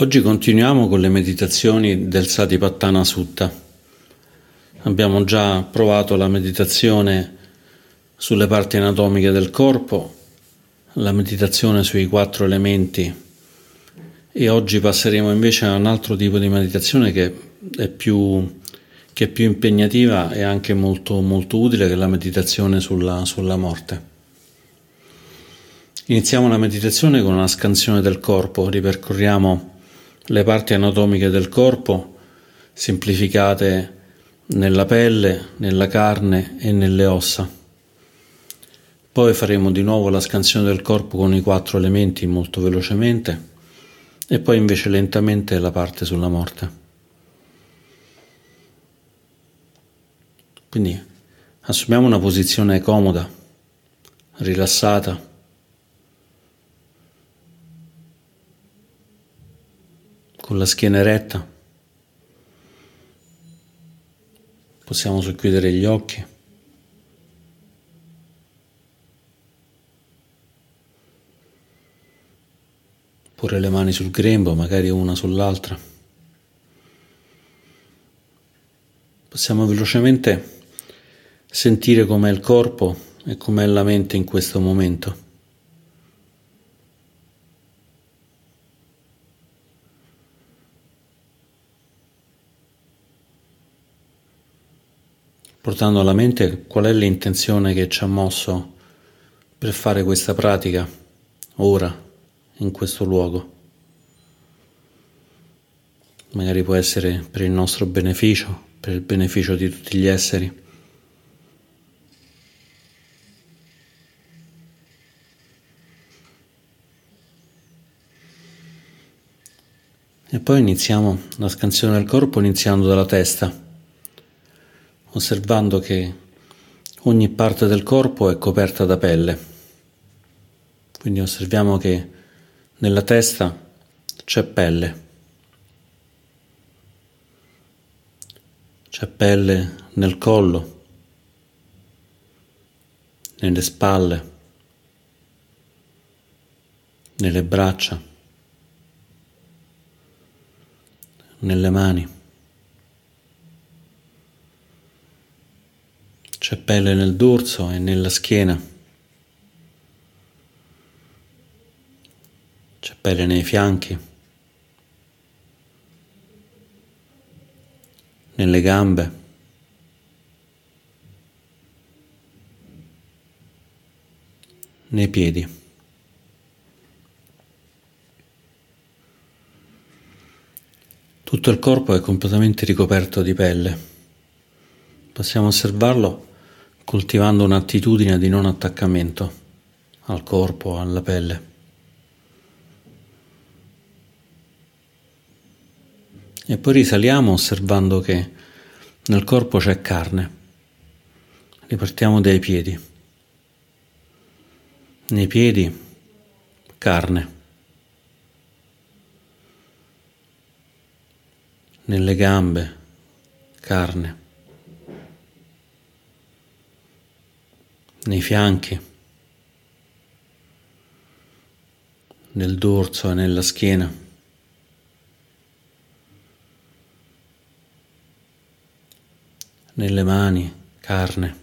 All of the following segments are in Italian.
Oggi continuiamo con le meditazioni del Satipattana Sutta. Abbiamo già provato la meditazione sulle parti anatomiche del corpo, la meditazione sui quattro elementi e oggi passeremo invece a un altro tipo di meditazione che è più, che è più impegnativa e anche molto, molto utile, che è la meditazione sulla, sulla morte. Iniziamo la meditazione con una scansione del corpo, ripercorriamo le parti anatomiche del corpo semplificate nella pelle, nella carne e nelle ossa. Poi faremo di nuovo la scansione del corpo con i quattro elementi molto velocemente e poi invece lentamente la parte sulla morte. Quindi assumiamo una posizione comoda, rilassata con la schiena eretta. Possiamo socchiudere gli occhi. Porre le mani sul grembo, magari una sull'altra. Possiamo velocemente sentire com'è il corpo e com'è la mente in questo momento. Portando alla mente qual è l'intenzione che ci ha mosso per fare questa pratica ora, in questo luogo. Magari può essere per il nostro beneficio, per il beneficio di tutti gli esseri. E poi iniziamo la scansione del corpo iniziando dalla testa osservando che ogni parte del corpo è coperta da pelle. Quindi osserviamo che nella testa c'è pelle. C'è pelle nel collo, nelle spalle, nelle braccia, nelle mani. C'è pelle nel dorso e nella schiena. C'è pelle nei fianchi. Nelle gambe. Nei piedi. Tutto il corpo è completamente ricoperto di pelle. Possiamo osservarlo coltivando un'attitudine di non attaccamento al corpo, alla pelle. E poi risaliamo osservando che nel corpo c'è carne. Ripartiamo dai piedi. Nei piedi carne. Nelle gambe carne. Nei fianchi, nel dorso e nella schiena. Nelle mani, carne.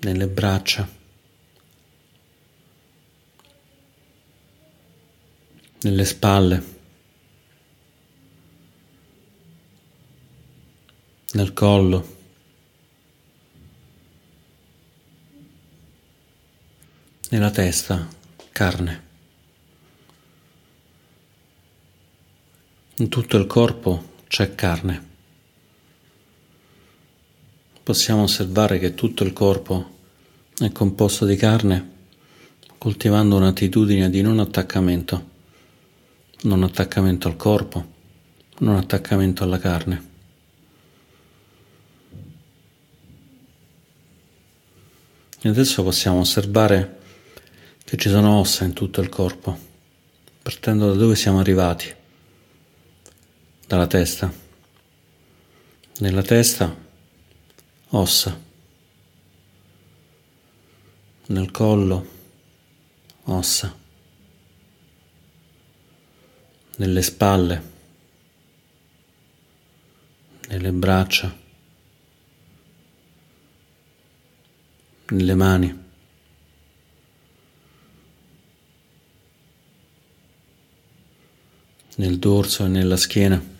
Nelle braccia. Nelle spalle. Nel collo. Nella testa carne. In tutto il corpo c'è carne. Possiamo osservare che tutto il corpo è composto di carne coltivando un'attitudine di non attaccamento, non attaccamento al corpo, non attaccamento alla carne. E adesso possiamo osservare che ci sono ossa in tutto il corpo, partendo da dove siamo arrivati, dalla testa. Nella testa ossa, nel collo ossa, nelle spalle, nelle braccia, nelle mani. Nel dorso e nella schiena.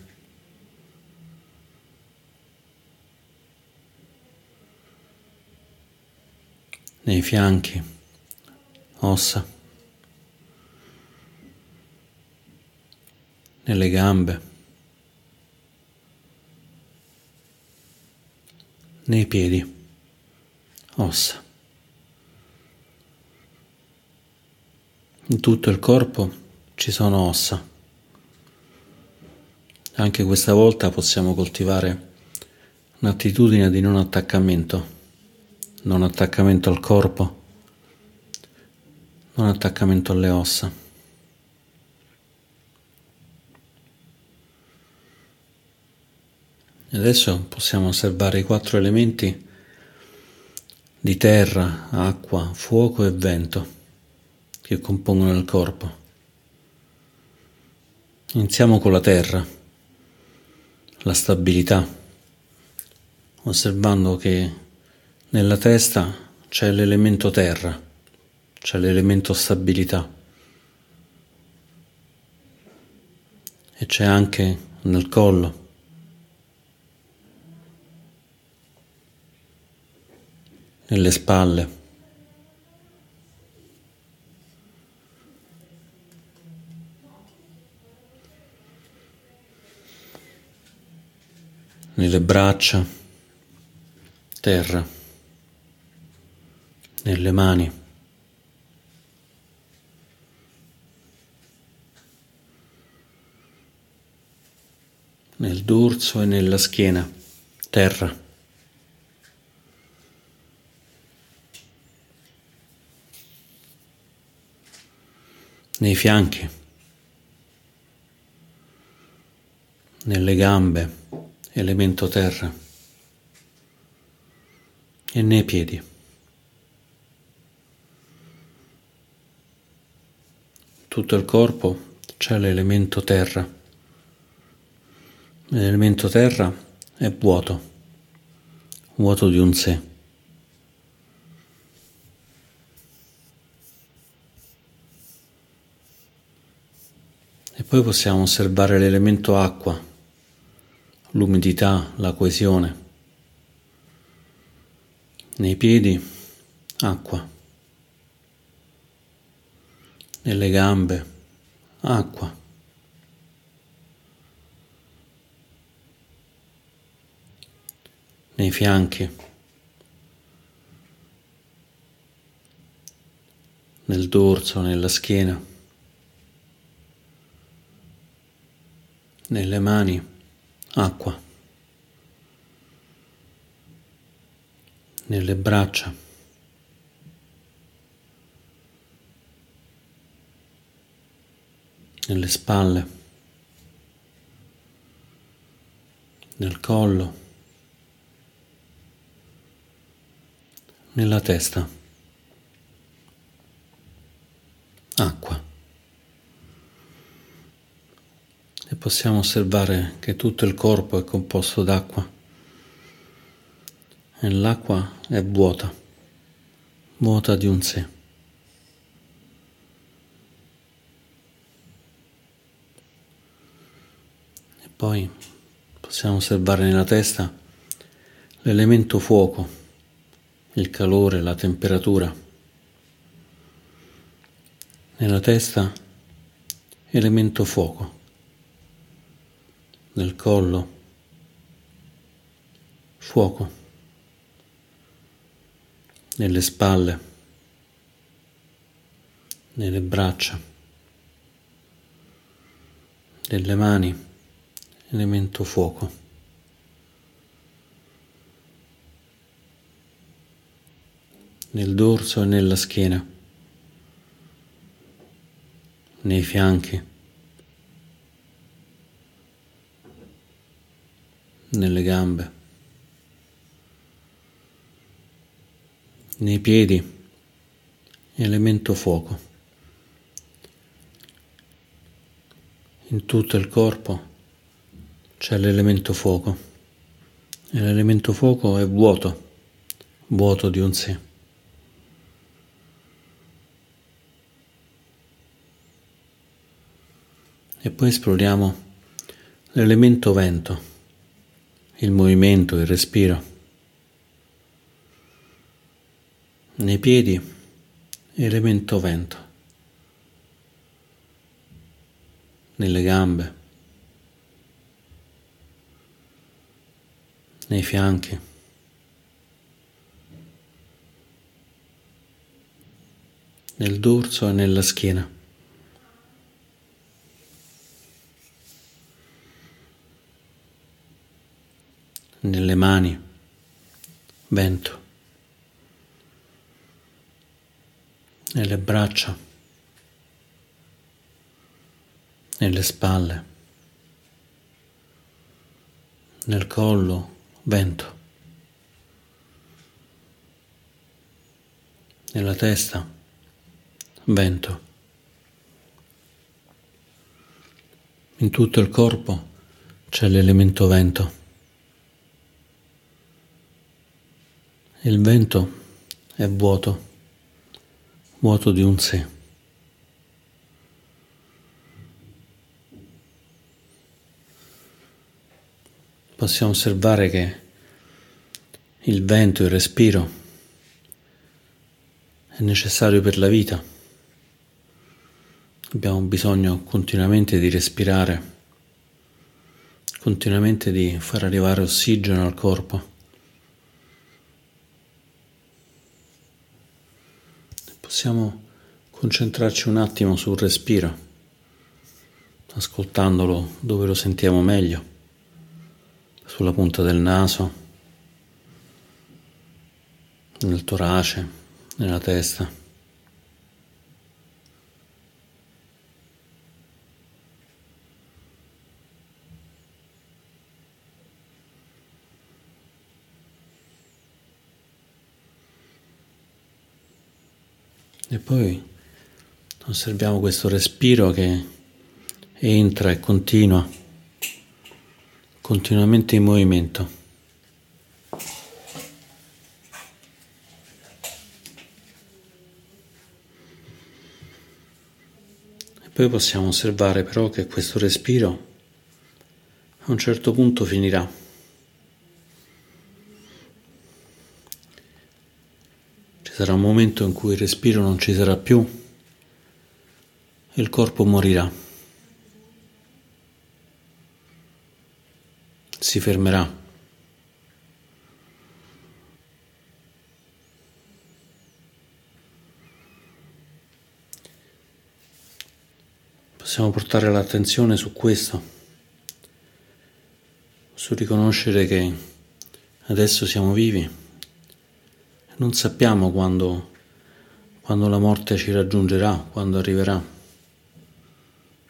nei fianchi, ossa, nelle gambe, nei piedi, ossa. In tutto il corpo ci sono ossa. Anche questa volta possiamo coltivare un'attitudine di non attaccamento, non attaccamento al corpo, non attaccamento alle ossa. E adesso possiamo osservare i quattro elementi di terra, acqua, fuoco e vento che compongono il corpo. Iniziamo con la terra la stabilità, osservando che nella testa c'è l'elemento terra, c'è l'elemento stabilità e c'è anche nel collo. nelle spalle. Nelle braccia, terra, nelle mani. nel dorso e nella schiena, terra. nei fianchi, nelle gambe elemento terra, e nei piedi. Tutto il corpo c'è l'elemento terra. L'elemento terra è vuoto, vuoto di un sé. E poi possiamo osservare l'elemento acqua l'umidità, la coesione. Nei piedi acqua, nelle gambe acqua. Nei fianchi, nel dorso, nella schiena, nelle mani acqua nelle braccia. nelle spalle, nel collo, nella testa. Acqua. E possiamo osservare che tutto il corpo è composto d'acqua e l'acqua è vuota, vuota di un sé. E poi possiamo osservare nella testa l'elemento fuoco, il calore, la temperatura. Nella testa elemento fuoco nel collo, fuoco, nelle spalle, nelle braccia, nelle mani, elemento fuoco. Nel dorso e nella schiena, nei fianchi. Nelle gambe, nei piedi, elemento fuoco. in tutto il corpo c'è l'elemento fuoco e l'elemento fuoco è vuoto, vuoto di un sé. E poi esploriamo l'elemento vento, il movimento, il respiro. Nei piedi, elemento vento. Nelle gambe, nei fianchi. nel dorso e nella schiena. Nelle mani, vento, nelle braccia, nelle spalle, nel collo, vento, nella testa, vento, in tutto il corpo c'è l'elemento vento. Il vento è vuoto, vuoto di un sé. Possiamo osservare che il vento, il respiro, è necessario per la vita. Abbiamo bisogno continuamente di respirare, continuamente di far arrivare ossigeno al corpo. Possiamo concentrarci un attimo sul respiro, ascoltandolo dove lo sentiamo meglio, sulla punta del naso, nel torace, nella testa. E poi osserviamo questo respiro che entra e continua, continuamente in movimento. E poi possiamo osservare però che questo respiro a un certo punto finirà. Sarà un momento in cui il respiro non ci sarà più e il corpo morirà. Si fermerà. Possiamo portare l'attenzione su questo, su riconoscere che adesso siamo vivi non sappiamo quando, quando la morte ci raggiungerà, quando arriverà.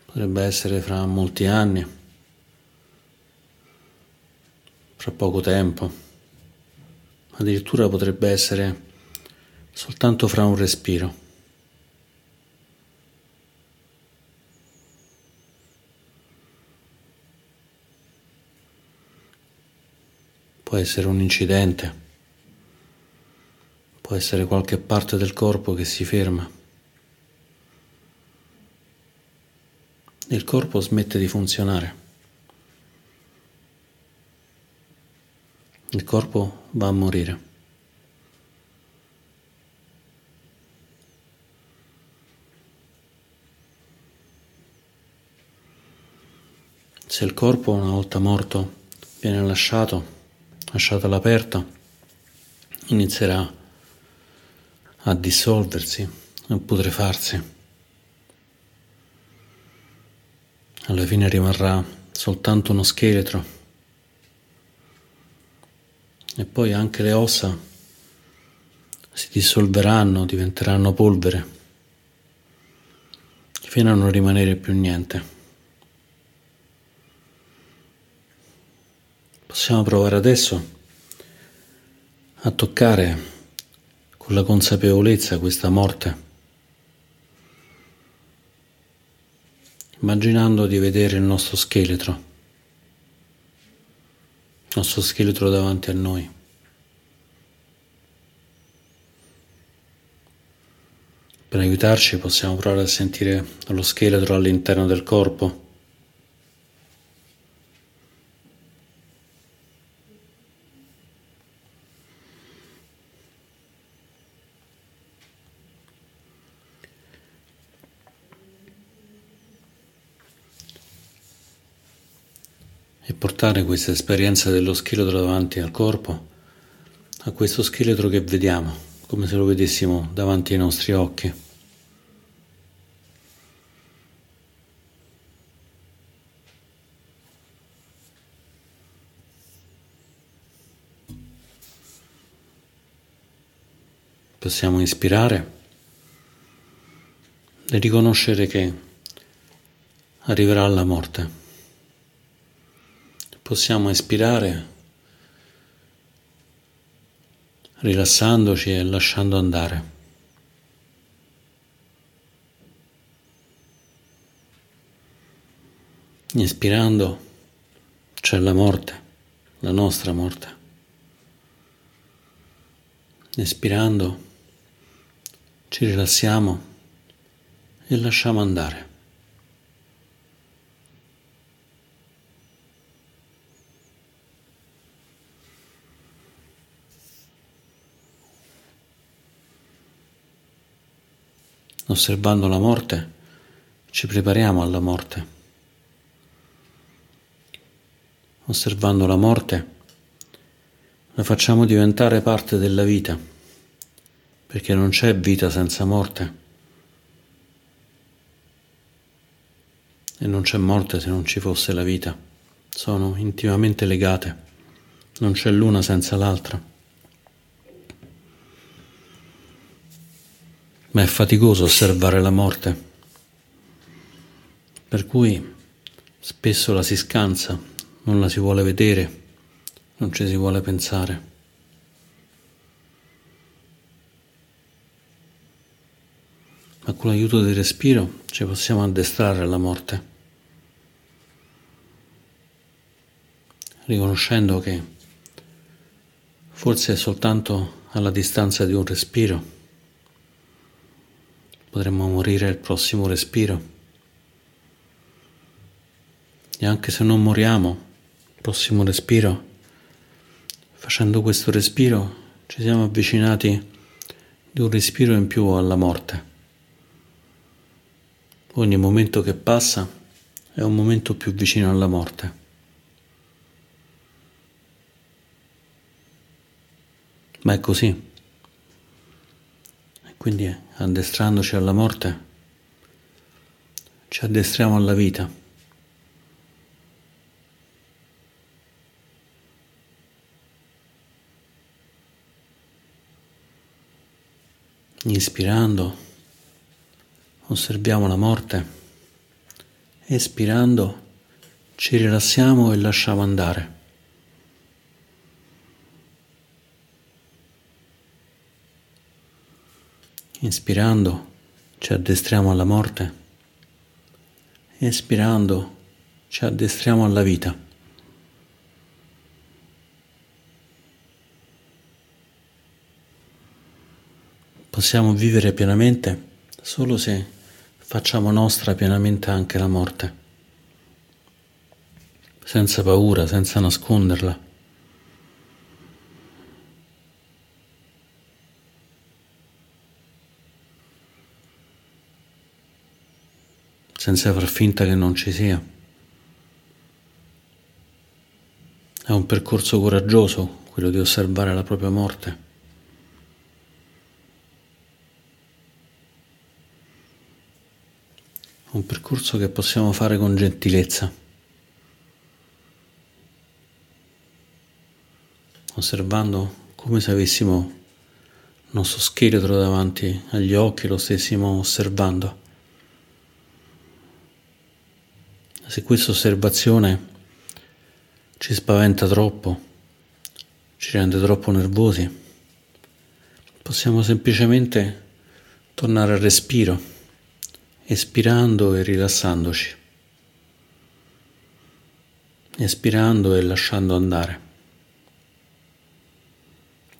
Potrebbe essere fra molti anni, fra poco tempo, addirittura potrebbe essere soltanto fra un respiro. Può essere un incidente Può essere qualche parte del corpo che si ferma. Il corpo smette di funzionare. Il corpo va a morire. Se il corpo una volta morto viene lasciato, lasciato all'aperto, inizierà a dissolversi, a putrefarsi. Alla fine rimarrà soltanto uno scheletro e poi anche le ossa si dissolveranno, diventeranno polvere, fino a non rimanere più niente. Possiamo provare adesso a toccare con la consapevolezza questa morte immaginando di vedere il nostro scheletro, il nostro scheletro davanti a noi. Per aiutarci possiamo provare a sentire lo scheletro all'interno del corpo. E portare questa esperienza dello scheletro davanti al corpo a questo scheletro che vediamo, come se lo vedessimo davanti ai nostri occhi. possiamo ispirare e riconoscere che arriverà la morte. Possiamo ispirare rilassandoci e lasciando andare. Ispirando c'è la morte, la nostra morte. Espirando ci rilassiamo e lasciamo andare. Osservando la morte, ci prepariamo alla morte. Osservando la morte, la facciamo diventare parte della vita perché non c'è vita senza morte e non c'è morte se non ci fosse la vita. Sono intimamente legate, non c'è l'una senza l'altra. Ma è faticoso osservare la morte, per cui spesso la si scansa, non la si vuole vedere, non ci si vuole pensare. ma con l'aiuto del respiro ci possiamo addestrare alla morte, riconoscendo che forse è soltanto alla distanza di un respiro potremmo morire al prossimo respiro. E anche se non moriamo, il prossimo respiro, facendo questo respiro ci siamo avvicinati di un respiro in più alla morte. Ogni momento che passa è un momento più vicino alla morte. Ma è così. E quindi addestrandoci alla morte ci addestriamo alla vita. Inspirando osserviamo la morte, espirando ci rilassiamo e lasciamo andare. Inspirando ci addestriamo alla morte, espirando ci addestriamo alla vita. Possiamo vivere pienamente solo se facciamo nostra pienamente anche la morte, senza paura, senza nasconderla. Senza far finta che non ci sia. È un percorso coraggioso quello di osservare la propria morte. un percorso che possiamo fare con gentilezza, osservando come se avessimo il nostro scheletro davanti agli occhi, lo stessimo osservando. Se questa osservazione ci spaventa troppo, ci rende troppo nervosi, possiamo semplicemente tornare al respiro espirando e rilassandoci. espirando e lasciando andare,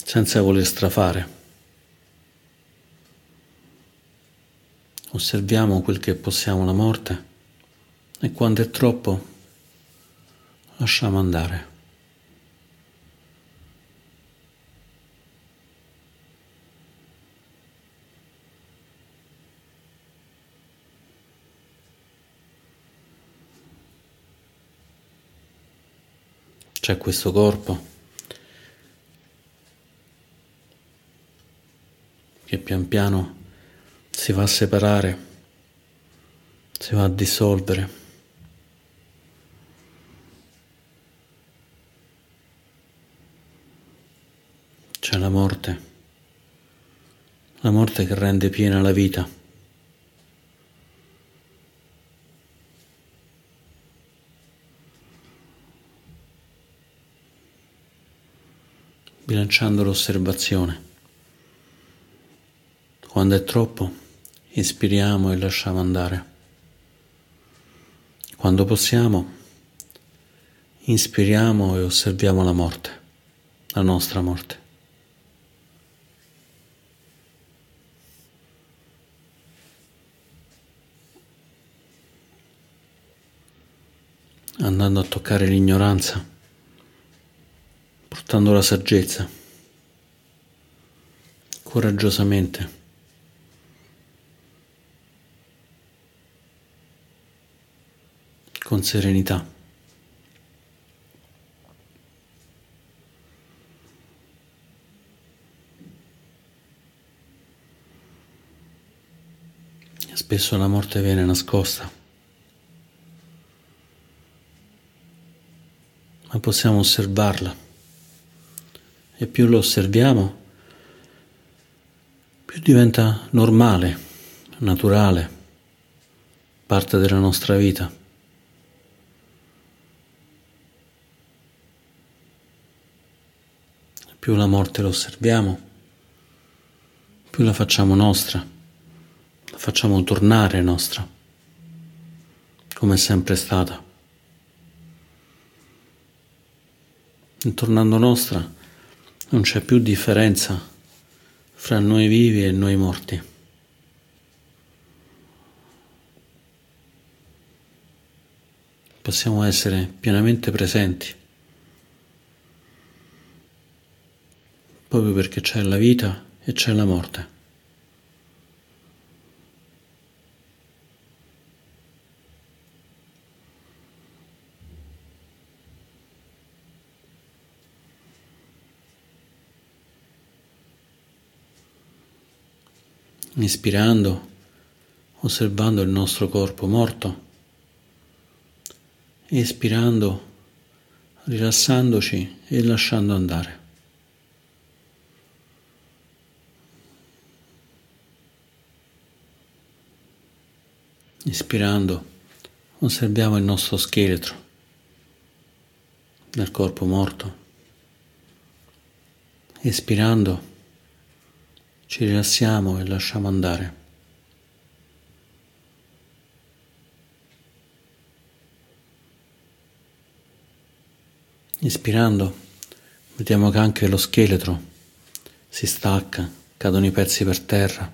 senza voler strafare. Osserviamo quel che possiamo la morte e quando è troppo lasciamo andare. c'è questo corpo che pian piano si va a separare, si va a dissolvere. C'è la morte, la morte che rende piena la vita. bilanciando l'osservazione. Quando è troppo, ispiriamo e lasciamo andare. Quando possiamo, inspiriamo e osserviamo la morte, la nostra morte. Andando a toccare l'ignoranza portando la saggezza, coraggiosamente. con serenità. Spesso la morte viene nascosta, ma possiamo osservarla e più lo osserviamo, più diventa normale, naturale, parte della nostra vita. Più la morte lo osserviamo, più la facciamo nostra, la facciamo tornare nostra, come è sempre stata. E tornando nostra, non c'è più differenza fra noi vivi e noi morti. Possiamo essere pienamente presenti, proprio perché c'è la vita e c'è la morte. Ispirando, osservando il nostro corpo morto, espirando, rilassandoci e lasciando andare. Ispirando, osserviamo il nostro scheletro del corpo morto. Espirando, ci rilassiamo e lasciamo andare. Ispirando, vediamo che anche lo scheletro si stacca, cadono i pezzi per terra,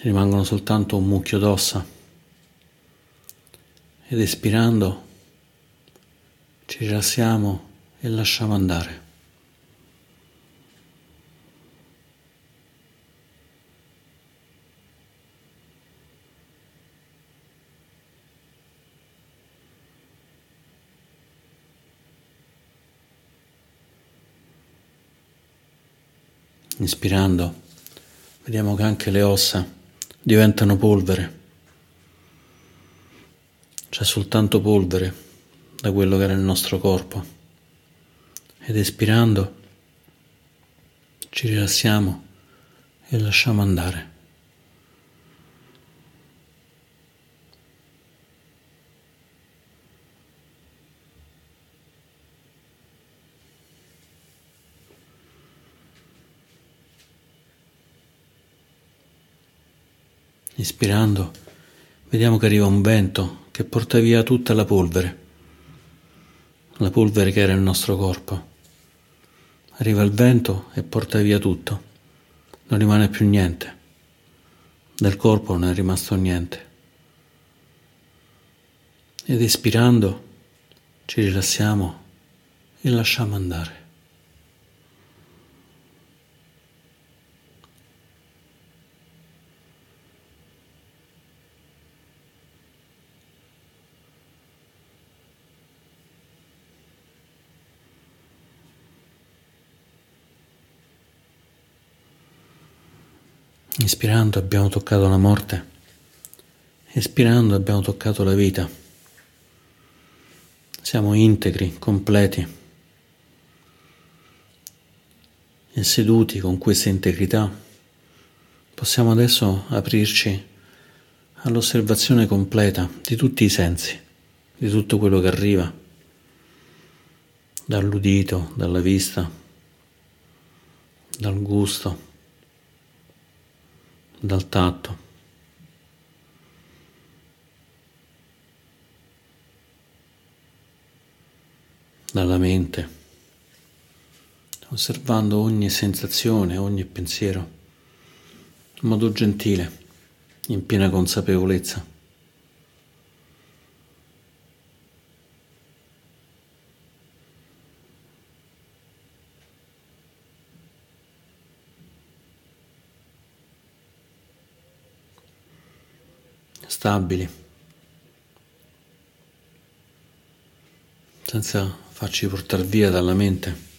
rimangono soltanto un mucchio d'ossa. Ed espirando ci rilassiamo e lasciamo andare. Inspirando, vediamo che anche le ossa diventano polvere. C'è soltanto polvere da quello che era il nostro corpo. Ed espirando ci rilassiamo e lasciamo andare. Ispirando, vediamo che arriva un vento che porta via tutta la polvere la polvere che era il nostro corpo. Arriva il vento e porta via tutto, non rimane più niente, del corpo non è rimasto niente. Ed espirando ci rilassiamo e lasciamo andare. Ispirando abbiamo toccato la morte, espirando abbiamo toccato la vita. Siamo integri, completi. E seduti con questa integrità possiamo adesso aprirci all'osservazione completa di tutti i sensi, di tutto quello che arriva, dall'udito, dalla vista, dal gusto dal tatto. dalla mente, osservando ogni sensazione, ogni pensiero, in modo gentile, in piena consapevolezza. Stabili, senza farci portare via dalla mente.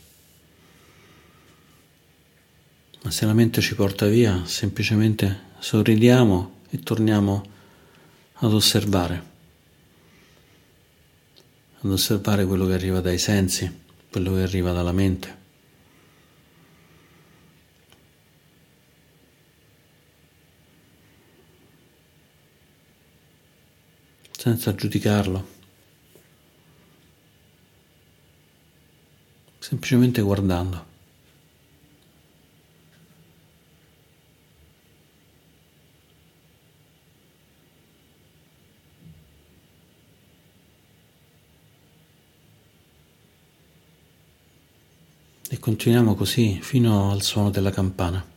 Ma se la mente ci porta via, semplicemente sorridiamo e torniamo ad osservare, ad osservare quello che arriva dai sensi, quello che arriva dalla mente. Senza giudicarlo, semplicemente guardando. E continuiamo così fino al suono della campana.